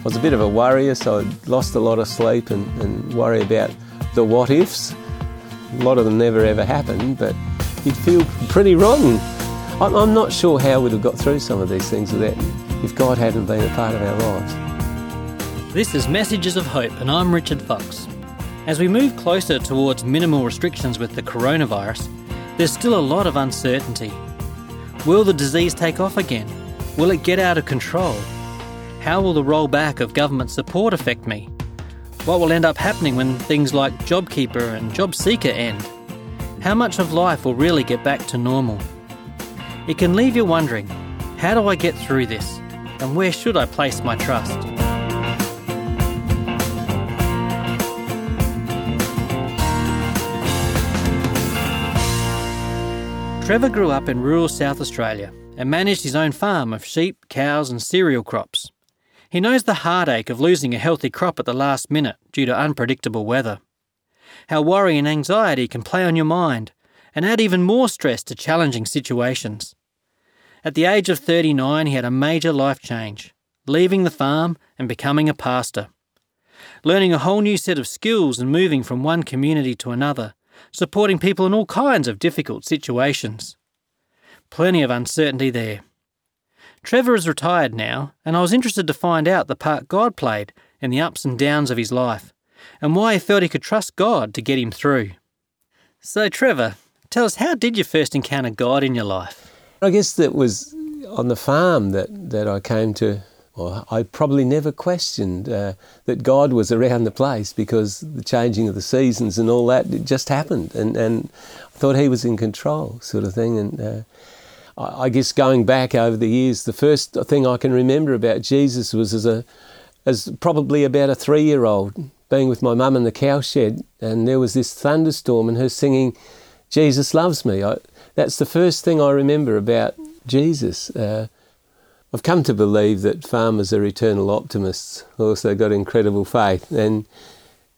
I was a bit of a worrier, so I lost a lot of sleep and, and worry about the what ifs. A lot of them never ever happened, but you'd feel pretty rotten. I'm, I'm not sure how we'd have got through some of these things without if God hadn't been a part of our lives. This is Messages of Hope, and I'm Richard Fox. As we move closer towards minimal restrictions with the coronavirus, there's still a lot of uncertainty. Will the disease take off again? Will it get out of control? How will the rollback of government support affect me? What will end up happening when things like JobKeeper and JobSeeker end? How much of life will really get back to normal? It can leave you wondering how do I get through this? And where should I place my trust? Trevor grew up in rural South Australia and managed his own farm of sheep, cows, and cereal crops. He knows the heartache of losing a healthy crop at the last minute due to unpredictable weather. How worry and anxiety can play on your mind and add even more stress to challenging situations. At the age of 39, he had a major life change, leaving the farm and becoming a pastor. Learning a whole new set of skills and moving from one community to another, supporting people in all kinds of difficult situations. Plenty of uncertainty there. Trevor is retired now, and I was interested to find out the part God played in the ups and downs of his life, and why he felt he could trust God to get him through. So, Trevor, tell us how did you first encounter God in your life? I guess that was on the farm that, that I came to. Well, I probably never questioned uh, that God was around the place because the changing of the seasons and all that it just happened, and, and I thought He was in control, sort of thing. And uh, I, guess going back over the years, the first thing I can remember about Jesus was as a as probably about a three year old being with my mum in the cowshed, and there was this thunderstorm, and her singing, "Jesus loves me." I, that's the first thing I remember about Jesus. Uh, I've come to believe that farmers are eternal optimists. Also, got incredible faith, and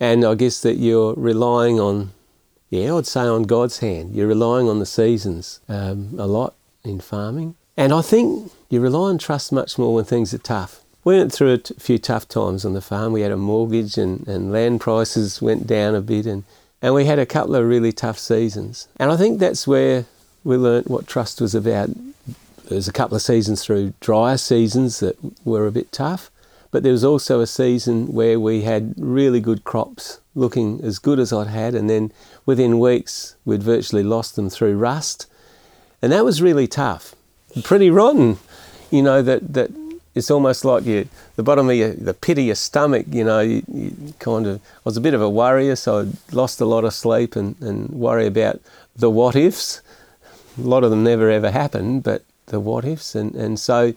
and I guess that you're relying on, yeah, I'd say on God's hand. You're relying on the seasons um, a lot in farming, and I think you rely on trust much more when things are tough. We went through a t- few tough times on the farm. We had a mortgage, and, and land prices went down a bit, and and we had a couple of really tough seasons. And I think that's where we learnt what trust was about. There was a couple of seasons through drier seasons that were a bit tough, but there was also a season where we had really good crops looking as good as I'd had, and then within weeks we'd virtually lost them through rust, and that was really tough, pretty rotten. You know that that it's almost like you, the bottom of your, the pit of your stomach. You know, you, you kind of. I was a bit of a worrier, so I lost a lot of sleep and and worry about the what ifs a lot of them never ever happened, but the what ifs, and, and so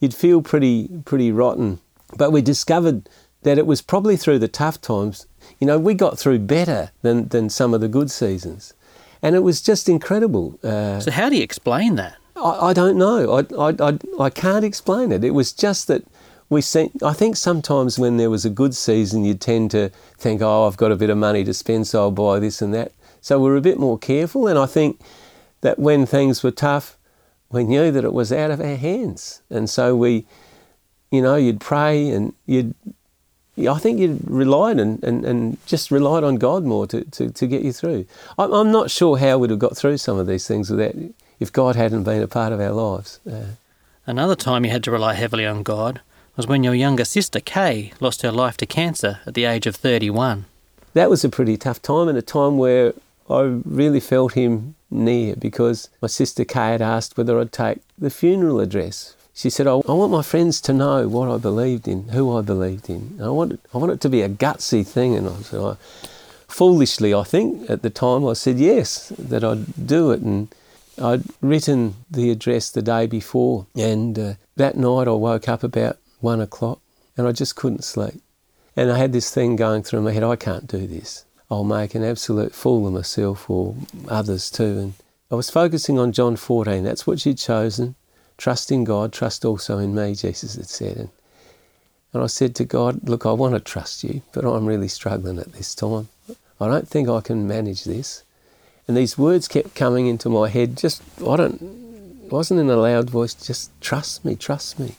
you'd feel pretty pretty rotten. But we discovered that it was probably through the tough times. You know, we got through better than, than some of the good seasons, and it was just incredible. Uh, so how do you explain that? I, I don't know. I, I, I, I can't explain it. It was just that we seen, I think sometimes when there was a good season, you tend to think, oh, I've got a bit of money to spend, so I'll buy this and that. So we're a bit more careful, and I think that when things were tough, we knew that it was out of our hands. And so we, you know, you'd pray and you'd, I think you'd relied and, and, and just relied on God more to, to, to get you through. I'm, I'm not sure how we'd have got through some of these things without, if God hadn't been a part of our lives. Uh, Another time you had to rely heavily on God was when your younger sister, Kay, lost her life to cancer at the age of 31. That was a pretty tough time and a time where I really felt him near because my sister Kay had asked whether I'd take the funeral address. She said, I want my friends to know what I believed in, who I believed in. I want, it, I want it to be a gutsy thing. And I said, I, foolishly, I think, at the time, I said yes, that I'd do it. And I'd written the address the day before. And uh, that night I woke up about one o'clock and I just couldn't sleep. And I had this thing going through my head I can't do this. I'll make an absolute fool of myself or others too. And I was focusing on John 14. That's what she'd chosen. Trust in God, trust also in me, Jesus had said. And, and I said to God, Look, I want to trust you, but I'm really struggling at this time. I don't think I can manage this. And these words kept coming into my head, just, I don't, wasn't in a loud voice, just trust me, trust me.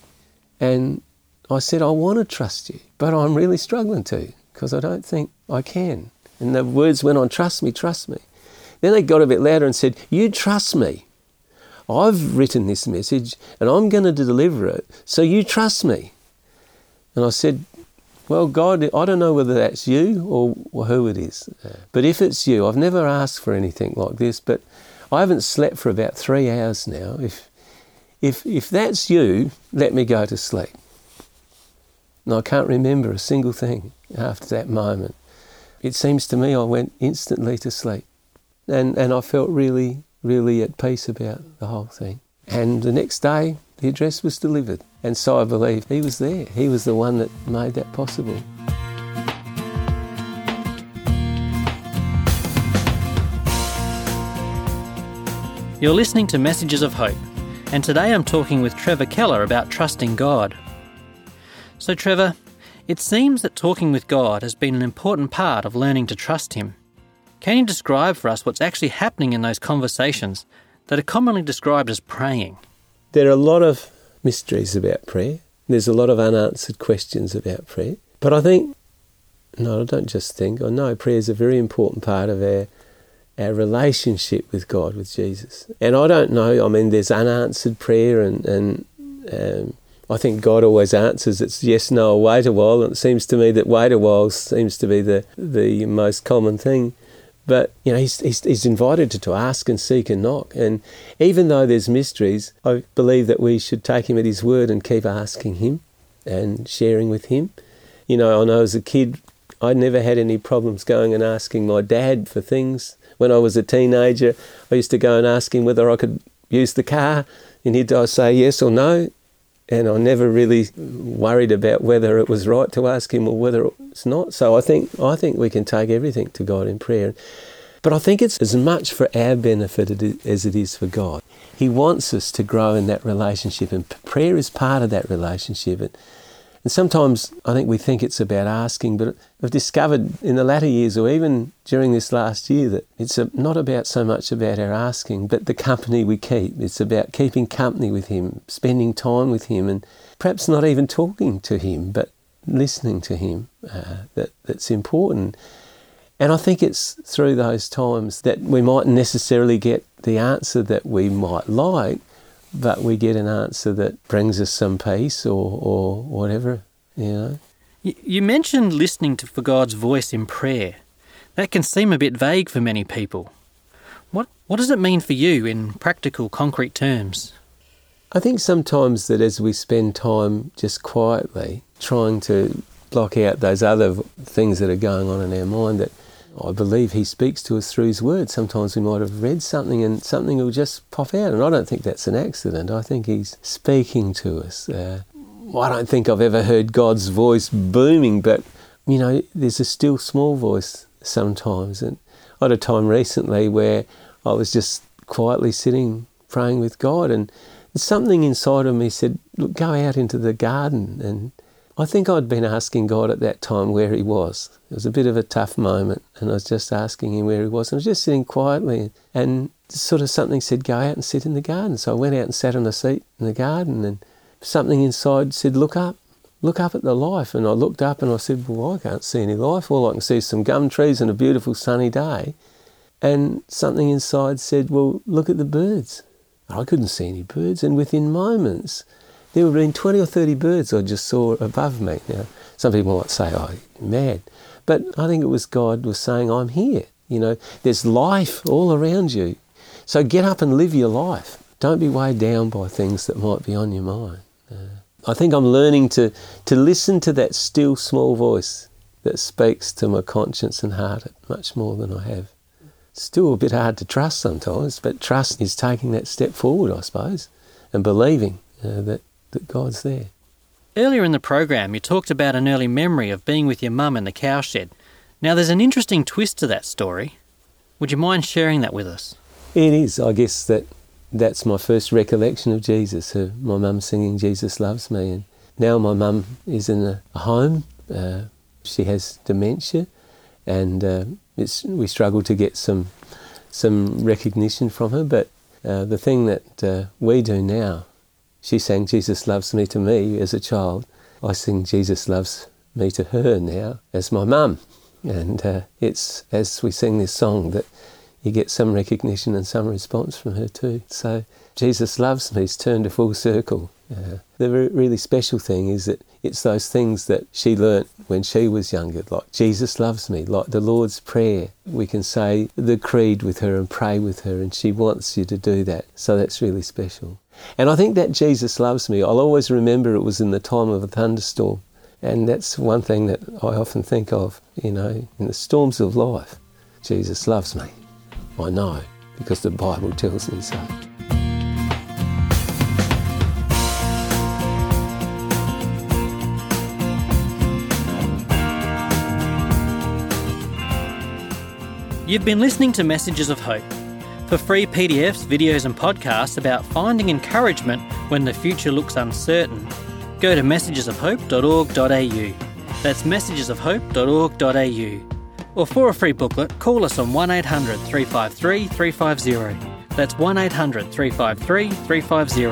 And I said, I want to trust you, but I'm really struggling to because I don't think I can. And the words went on, trust me, trust me. Then they got a bit louder and said, You trust me. I've written this message and I'm going to deliver it, so you trust me. And I said, Well, God, I don't know whether that's you or who it is. But if it's you, I've never asked for anything like this, but I haven't slept for about three hours now. If, if, if that's you, let me go to sleep. And I can't remember a single thing after that moment. It seems to me I went instantly to sleep. And, and I felt really, really at peace about the whole thing. And the next day, the address was delivered. And so I believe he was there. He was the one that made that possible. You're listening to Messages of Hope, and today I'm talking with Trevor Keller about trusting God. So, Trevor, it seems that talking with God has been an important part of learning to trust Him. Can you describe for us what's actually happening in those conversations that are commonly described as praying? There are a lot of mysteries about prayer. There's a lot of unanswered questions about prayer. But I think, no, I don't just think, I know prayer is a very important part of our our relationship with God, with Jesus. And I don't know, I mean, there's unanswered prayer, and, and um, I think God always answers. It's yes, no, wait a while. And it seems to me that wait a while seems to be the, the most common thing. But, you know, he's, he's, he's invited to, to ask and seek and knock. And even though there's mysteries, I believe that we should take him at his word and keep asking him and sharing with him. You know, I know as a kid, I never had any problems going and asking my dad for things when I was a teenager, I used to go and ask him whether I could use the car, and he'd say yes or no. And I never really worried about whether it was right to ask him or whether it's not. So I think I think we can take everything to God in prayer. But I think it's as much for our benefit as it is for God. He wants us to grow in that relationship, and prayer is part of that relationship. And sometimes I think we think it's about asking, but I've discovered in the latter years, or even during this last year, that it's not about so much about our asking, but the company we keep. It's about keeping company with Him, spending time with Him, and perhaps not even talking to Him, but listening to Him uh, that, that's important. And I think it's through those times that we mightn't necessarily get the answer that we might like, but we get an answer that brings us some peace or, or whatever, you know. You mentioned listening to, for God's voice in prayer. That can seem a bit vague for many people. What, what does it mean for you in practical, concrete terms? I think sometimes that as we spend time just quietly trying to block out those other things that are going on in our mind, that I believe he speaks to us through his word. Sometimes we might have read something and something will just pop out, and I don't think that's an accident. I think he's speaking to us. Uh, I don't think I've ever heard God's voice booming, but you know, there's a still small voice sometimes. And I had a time recently where I was just quietly sitting praying with God, and something inside of me said, Look, go out into the garden and I think I'd been asking God at that time where He was. It was a bit of a tough moment, and I was just asking Him where He was. And I was just sitting quietly, and sort of something said, Go out and sit in the garden. So I went out and sat on a seat in the garden, and something inside said, Look up, look up at the life. And I looked up and I said, Well, I can't see any life. All I can see is some gum trees and a beautiful sunny day. And something inside said, Well, look at the birds. I couldn't see any birds, and within moments, there would have been 20 or 30 birds I just saw above me. Now, some people might say, oh, mad. But I think it was God was saying, I'm here. You know, there's life all around you. So get up and live your life. Don't be weighed down by things that might be on your mind. Uh, I think I'm learning to, to listen to that still small voice that speaks to my conscience and heart much more than I have. Still a bit hard to trust sometimes, but trust is taking that step forward, I suppose, and believing uh, that that God's there. Earlier in the program, you talked about an early memory of being with your mum in the cowshed. Now, there's an interesting twist to that story. Would you mind sharing that with us? It is. I guess that that's my first recollection of Jesus. Her, my mum singing "Jesus loves me," and now my mum is in a, a home. Uh, she has dementia, and uh, we struggle to get some some recognition from her. But uh, the thing that uh, we do now she sang Jesus Loves Me to me as a child. I sing Jesus Loves Me to her now as my mum. And uh, it's as we sing this song that you get some recognition and some response from her too. So Jesus Loves Me's turned a full circle. Uh, the re- really special thing is that it's those things that she learnt when she was younger, like Jesus loves me, like the Lord's Prayer. We can say the creed with her and pray with her, and she wants you to do that. So that's really special. And I think that Jesus loves me, I'll always remember it was in the time of a thunderstorm. And that's one thing that I often think of, you know, in the storms of life. Jesus loves me. I know, because the Bible tells me so. You've been listening to Messages of Hope. For free PDFs, videos, and podcasts about finding encouragement when the future looks uncertain, go to messagesofhope.org.au. That's messagesofhope.org.au. Or for a free booklet, call us on 1800 353 350. That's 1800 353 350.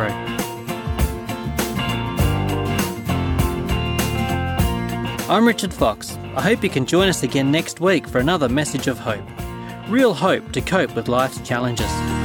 I'm Richard Fox. I hope you can join us again next week for another message of hope. Real hope to cope with life's challenges.